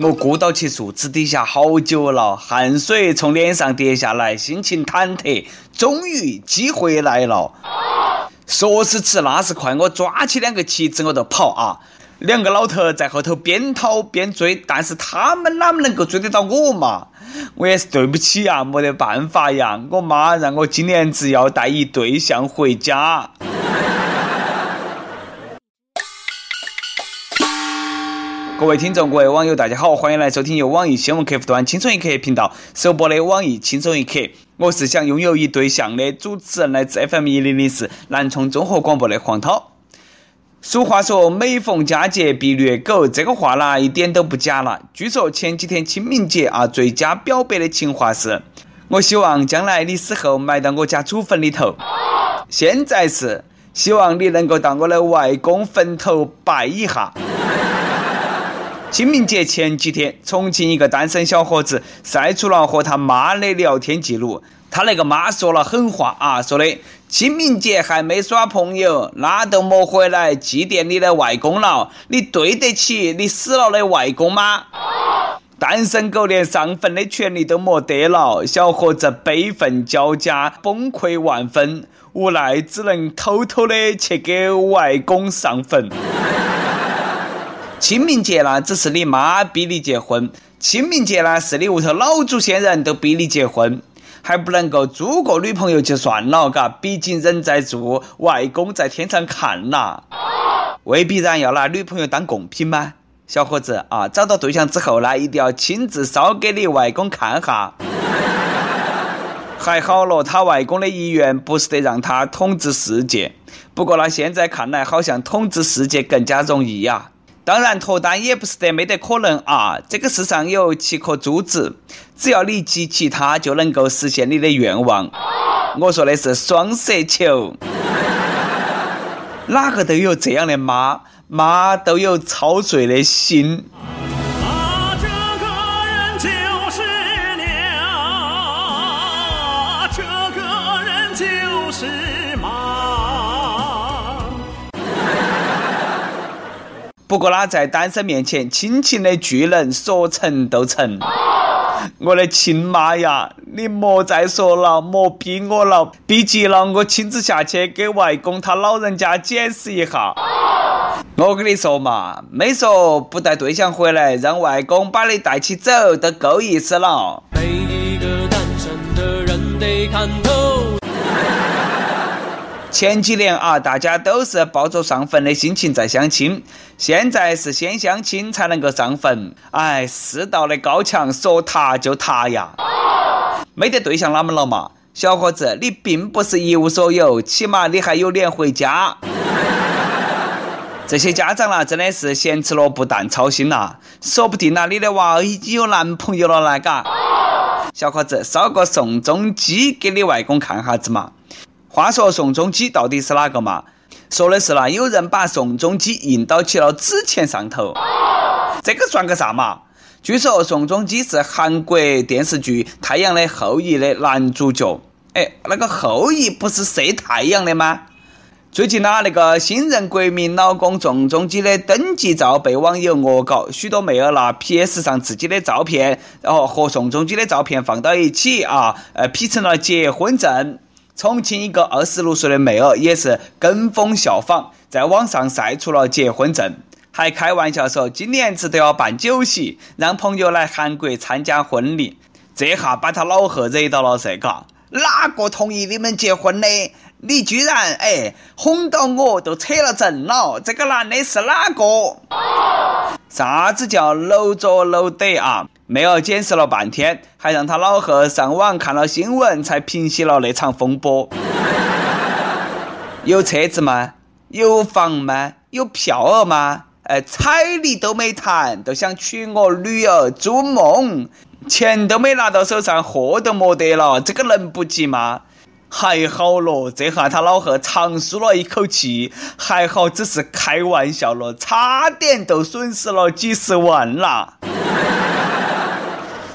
我顾到起树枝底下好久了，汗水从脸上跌下来，心情忐忑。终于机会来了，说时迟，那时快，我抓起两个旗子我就跑啊！两个老头在后头边逃边追，但是他们哪么能够追得到我嘛？我也是对不起呀，没得办法呀！我妈让我今年子要带一对象回家。各位听众，各位网友，大家好，欢迎来收听由网易新闻客户端“轻松一刻”频道首播的网易轻松一刻。我是想拥有一对象的主持人，来自 FM 一零零四南充综合广播的黄涛。俗话说“每逢佳节必虐狗”，这个话呢一点都不假了。据说前几天清明节啊，最佳表白的情话是：“我希望将来你死后埋到我家祖坟里头。”现在是希望你能够到我的外公坟头拜一下。清明节前几天，重庆一个单身小伙子晒出了和他妈的聊天记录。他那个妈说了狠话啊，说的清明节还没耍朋友，那都莫回来祭奠你的外公了。你对得起你死了的外公吗？单身狗连上坟的权利都没得了，小伙子悲愤交加，崩溃万分，无奈只能偷偷的去给外公上坟。清明节呢，只是你妈逼你结婚；清明节呢，是你屋头老祖先人都逼你结婚，还不能够租个女朋友就算了，嘎，毕竟人在做，外公在天上看呐。未必然要拿女朋友当贡品吗？小伙子啊，找到对象之后呢，一定要亲自烧给你外公看哈。还好了，他外公的遗愿不是得让他统治世界，不过呢，现在看来好像统治世界更加容易呀。当然，脱单也不是得没得可能啊！这个世上有七颗珠子，只要你集齐它，就能够实现你的愿望。我说的是双色球，哪个都有这样的妈，妈都有操碎的心。不过他，在单身面前，亲情的巨能说成都成。我的亲妈呀，你莫再说了，莫逼我了，逼急了，我亲自下去给外公他老人家解释一下。我跟你说嘛，没说不带对象回来，让外公把你带起走，都够意思了。每一个单身的人得看透。前几年啊，大家都是抱着上坟的心情在相亲，现在是先相亲才能够上坟。哎，世道的高墙说塌就塌呀！没得对象哪么了嘛？小伙子，你并不是一无所有，起码你还有脸回家。这些家长啦，真的是咸吃萝卜淡操心呐，说不定呐，你的娃已经有男朋友了来嘎。小伙子，烧个宋仲基给你外公看哈子嘛。话说宋仲基到底是哪个嘛？说的是啦，有人把宋仲基印到起了纸钱上头，这个算个啥嘛？据说宋仲基是韩国电视剧《太阳的后裔》的男主角。哎，那个后裔不是射太阳的吗？最近呢，那个新任国民老公宋仲基的登记照被网友恶搞，许多妹儿拿 PS 上自己的照片，然后和宋仲基的照片放到一起啊，呃，P 成了结婚证。重庆一个二十六岁的妹儿也是跟风效仿，在网上晒出了结婚证，还开玩笑说今年子都要办酒席，让朋友来韩国参加婚礼。这下把他老贺惹到了噻，嘎，哪个同意你们结婚的？你居然哎哄到我都扯了证了，这个男的是哪个？啥子叫搂着搂得啊？妹儿解释了半天，还让他老贺上网看了新闻，才平息了那场风波。有车子吗？有房吗？有票儿吗？哎，彩礼都没谈，都想娶我女儿做梦，钱都没拿到手上，货都没得了，这个能不急吗？还好咯，这下他老贺长舒了一口气，还好只是开玩笑了，差点都损失了几十万啦。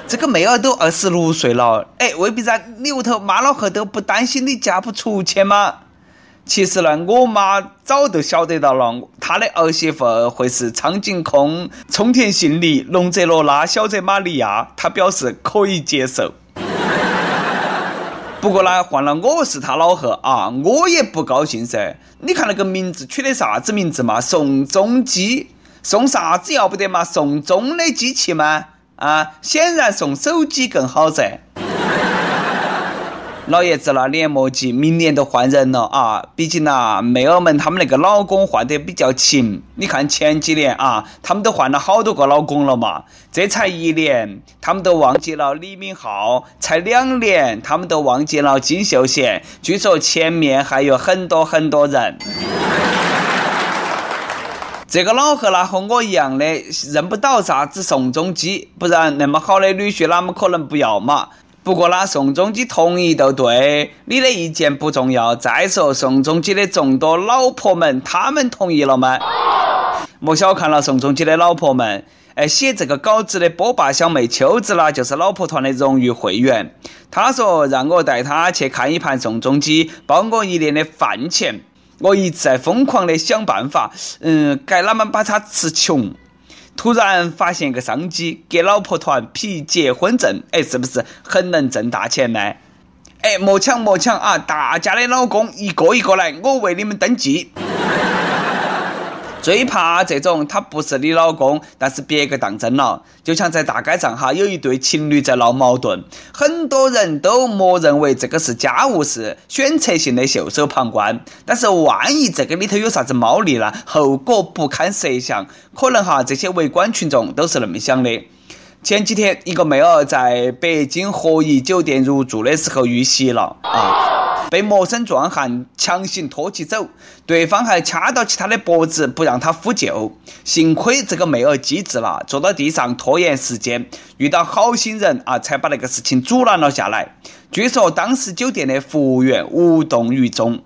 这个妹儿都二十六岁了，哎，未必然你屋头妈老汉都不担心你嫁不出去吗？其实呢，我妈早就晓得到了，她的儿媳妇会是苍井空、冲田杏里、龙泽罗拉、小泽玛利亚，她表示可以接受。不过呢，换了我是他老贺啊，我也不高兴噻。你看那个名字取的啥子名字嘛？宋仲基，送啥子要不得嘛？送钟的机器吗？啊，显然送手机更好噻。老爷子那，你也莫急，明年都换人了啊！毕竟呐，妹儿们他们那个老公换得比较勤。你看前几年啊，他们都换了好多个老公了嘛。这才一年，他们都忘记了李敏镐；才两年，他们都忘记了金秀贤。据说前面还有很多很多人。这个老贺啦，和我一样的认不到啥子宋仲基，不然那么好的女婿，哪么可能不要嘛？不过啦，宋仲基同意就对，你的意见不重要。再说宋仲基的众多老婆们，他们同意了吗？莫小看了宋仲基的老婆们。哎，写这个稿子的波霸小妹秋子啦，就是老婆团的荣誉会员。她说让我带她去看一盘宋仲基，包我一年的饭钱。我一直在疯狂的想办法，嗯，该哪们把它吃穷。突然发现一个商机，给老婆团批结婚证，哎，是不是很能挣大钱呢？哎，莫抢莫抢啊！大家的老公一个一个来，我为你们登记。最怕这种，他不是你老公，但是别个当真了。就像在大街上哈，有一对情侣在闹矛盾，很多人都默认为这个是家务事，选择性的袖手旁观。但是万一这个里头有啥子猫腻呢，后果不堪设想。可能哈，这些围观群众都是那么想的。前几天，一个妹儿在北京和颐酒店入住的时候遇袭了啊。被陌生壮汉强行拖起走，对方还掐到起他的脖子，不让她呼救。幸亏这个妹儿机智了，坐到地上拖延时间，遇到好心人啊，才把那个事情阻拦了下来。据说当时酒店的服务员无动于衷。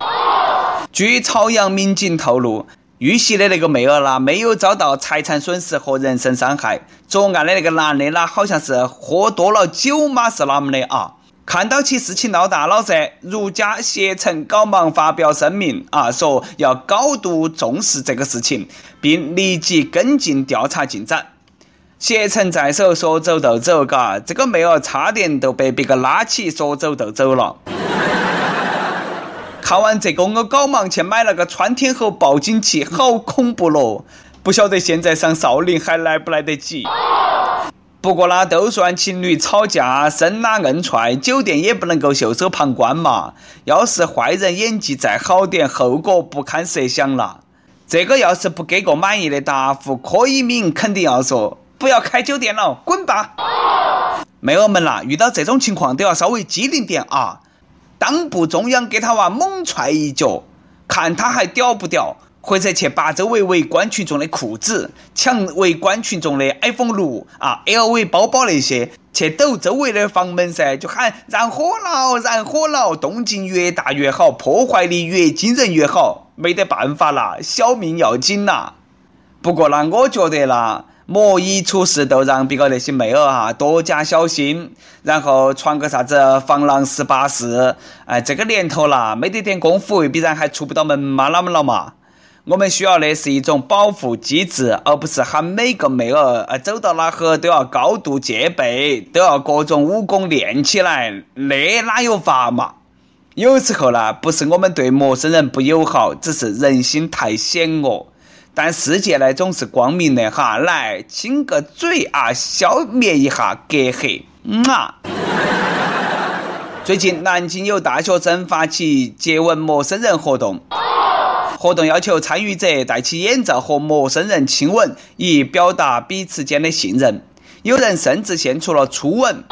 据朝阳民警透露，遇袭的那个妹儿啦，没有遭到财产损失和人身伤害。作案的那个男的啦，好像是喝多了酒嘛，是哪么的啊？看到其事情闹大了噻，如家携程赶忙发表声明啊，说要高度重视这个事情，并立即跟进调查进展。携程在手，说走就走，嘎，这个妹儿差点都被别个拉起，说走就走了。看完这个，我赶忙去买了个穿天猴报警器，好恐怖咯！不晓得现在上少林还来不来得及。不过啦，都算情侣吵架，生拉硬踹，酒店也不能够袖手旁观嘛。要是坏人演技再好点，后果不堪设想了。这个要是不给个满意的答复，柯以敏肯定要说：“不要开酒店了，滚吧！”妹儿们啦，遇到这种情况都要稍微机灵点啊，当部中央给他娃猛踹一脚，看他还屌不屌。或者去扒周围围观群众的裤子，抢围观群众的 iPhone 六啊、LV 包包那些，去抖周围的房门噻，就喊燃火了，燃火了，动静越大越好，破坏力越惊人越好，没得办法啦，小命要紧呐。不过呢，我觉得啦，莫一出事都让别个那些妹儿哈多加小心，然后传个啥子防狼十八式，哎，这个年头啦，没得点功夫，必然还出不到门嘛，啷么了嘛？我们需要的是一种保护机制，而不是喊每个妹儿呃走到哪呵都要高度戒备，都要各种武功练起来，那哪有法嘛？有时候呢，不是我们对陌生人不友好，只是人心太险恶。但世界呢总是光明的哈，来亲个嘴啊，消灭一下隔阂。嗯啊。最近南京有大学生发起接吻陌生人活动。活动要求参与者戴起眼罩和陌生人亲吻，以表达彼此间的信任。有人甚至献出了初吻。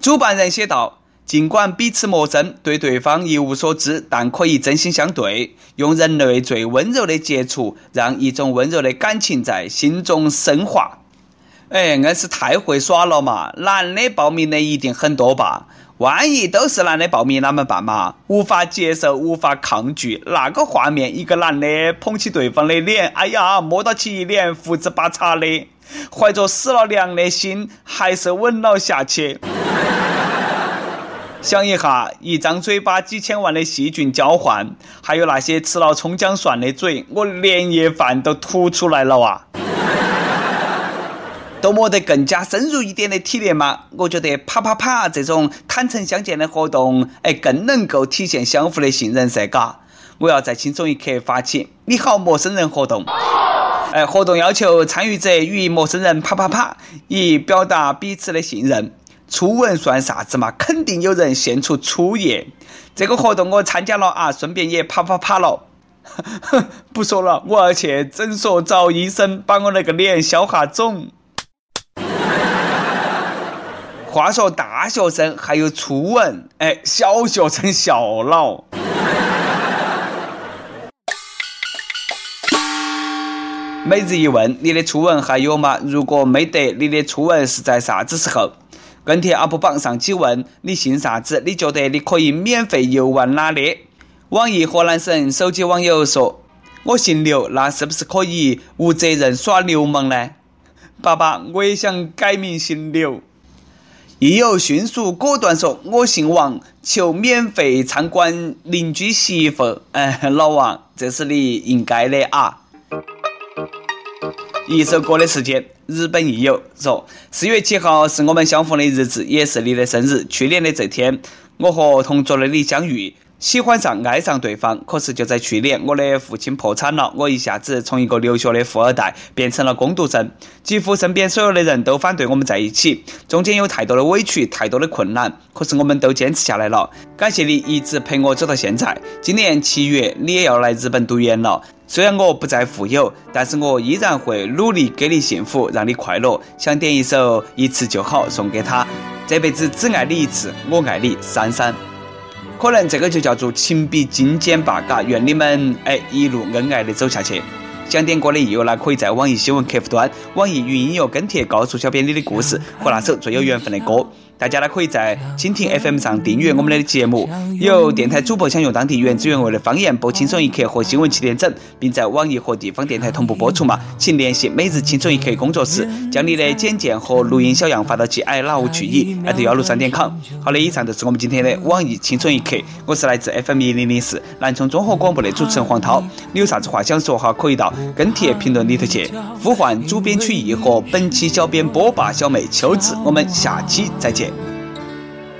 主办人写道：“尽管彼此陌生，对对方一无所知，但可以真心相对，用人类最温柔的接触，让一种温柔的感情在心中升华。”哎，硬是太会耍了嘛！男的报名的一定很多吧？万一都是男的报名，哪么办嘛？无法接受，无法抗拒那个画面，一个男的捧起对方的脸，哎呀，摸到起一脸胡子巴碴的，怀着死了娘的心，还是吻了下去。想一下，一张嘴把几千万的细菌交换，还有那些吃了葱姜蒜的嘴，我年夜饭都吐出来了啊！都没得更加深入一点的体验吗？我觉得啪啪啪这种坦诚相见的活动，哎，更能够体现相互的信任噻，嘎！我要在轻松一刻发起“你好，陌生人”活动。哎，活动要求参与者与陌生人啪啪啪，以表达彼此的信任。初吻算啥子嘛？肯定有人献出初夜。这个活动我参加了啊，顺便也啪啪啪了。不说了，我要去诊所找医生，把我那个脸消下肿。话说大学生还有初吻，哎，小学生笑了。每日一问：你的初吻还有吗？如果没得，你的初吻是在啥子时候？跟帖 UP 榜上几问：你姓啥子？你觉得你可以免费游玩哪里？网易河南省手机网友说：我姓刘，那是不是可以无责任耍流氓呢？爸爸，我也想改名姓刘。亦有迅速果断说：“我姓王，求免费参观邻居媳妇。”哎，老王，这是你应该的啊。一首歌的时间，日本益友说：“四月七号是我们相逢的日子，也是你的生日。去年的这天，我和同桌的你相遇。”喜欢上、爱上对方，可是就在去年，我的父亲破产了，我一下子从一个留学的富二代变成了工读生，几乎身边所有的人都反对我们在一起，中间有太多的委屈、太多的困难，可是我们都坚持下来了。感谢你一直陪我走到现在。今年七月，你也要来日本读研了，虽然我不再富有，但是我依然会努力给你幸福，让你快乐。想点一首《一次就好》送给他，这辈子只爱你一次，我爱你，珊珊。可能这个就叫做情比金坚吧，嘎！愿你们哎一路恩爱的走下去。想点歌的益友呢，可以在网易新闻客户端、网易云音乐跟帖告诉小编你的故事和那首最有缘分的歌。大家呢可以在蜻蜓 FM 上订阅我们的节目，由电台主播想用当地原汁原味的方言播《轻松一刻》和新闻七点整，并在网易和地方电台同步播出嘛？请联系每日轻松一刻工作室，将你的简介和录音小样发到 g i l o 去以艾特幺六三点 com。好的，以上就是我们今天的网易轻松一刻，我是来自 FM 一零零四南充综合广播的主持人黄涛。你有啥子话想说哈？可以到跟帖评论里头去呼唤主编曲艺和本期小编波霸小妹秋子。我们下期再见。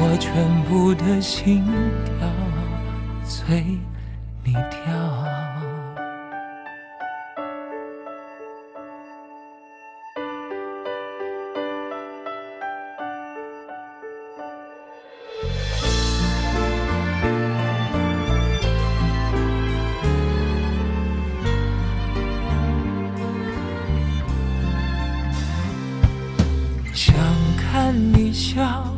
我全部的心跳随你跳。想看你笑。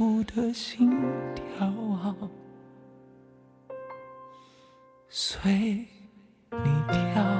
我的心跳啊，随你跳。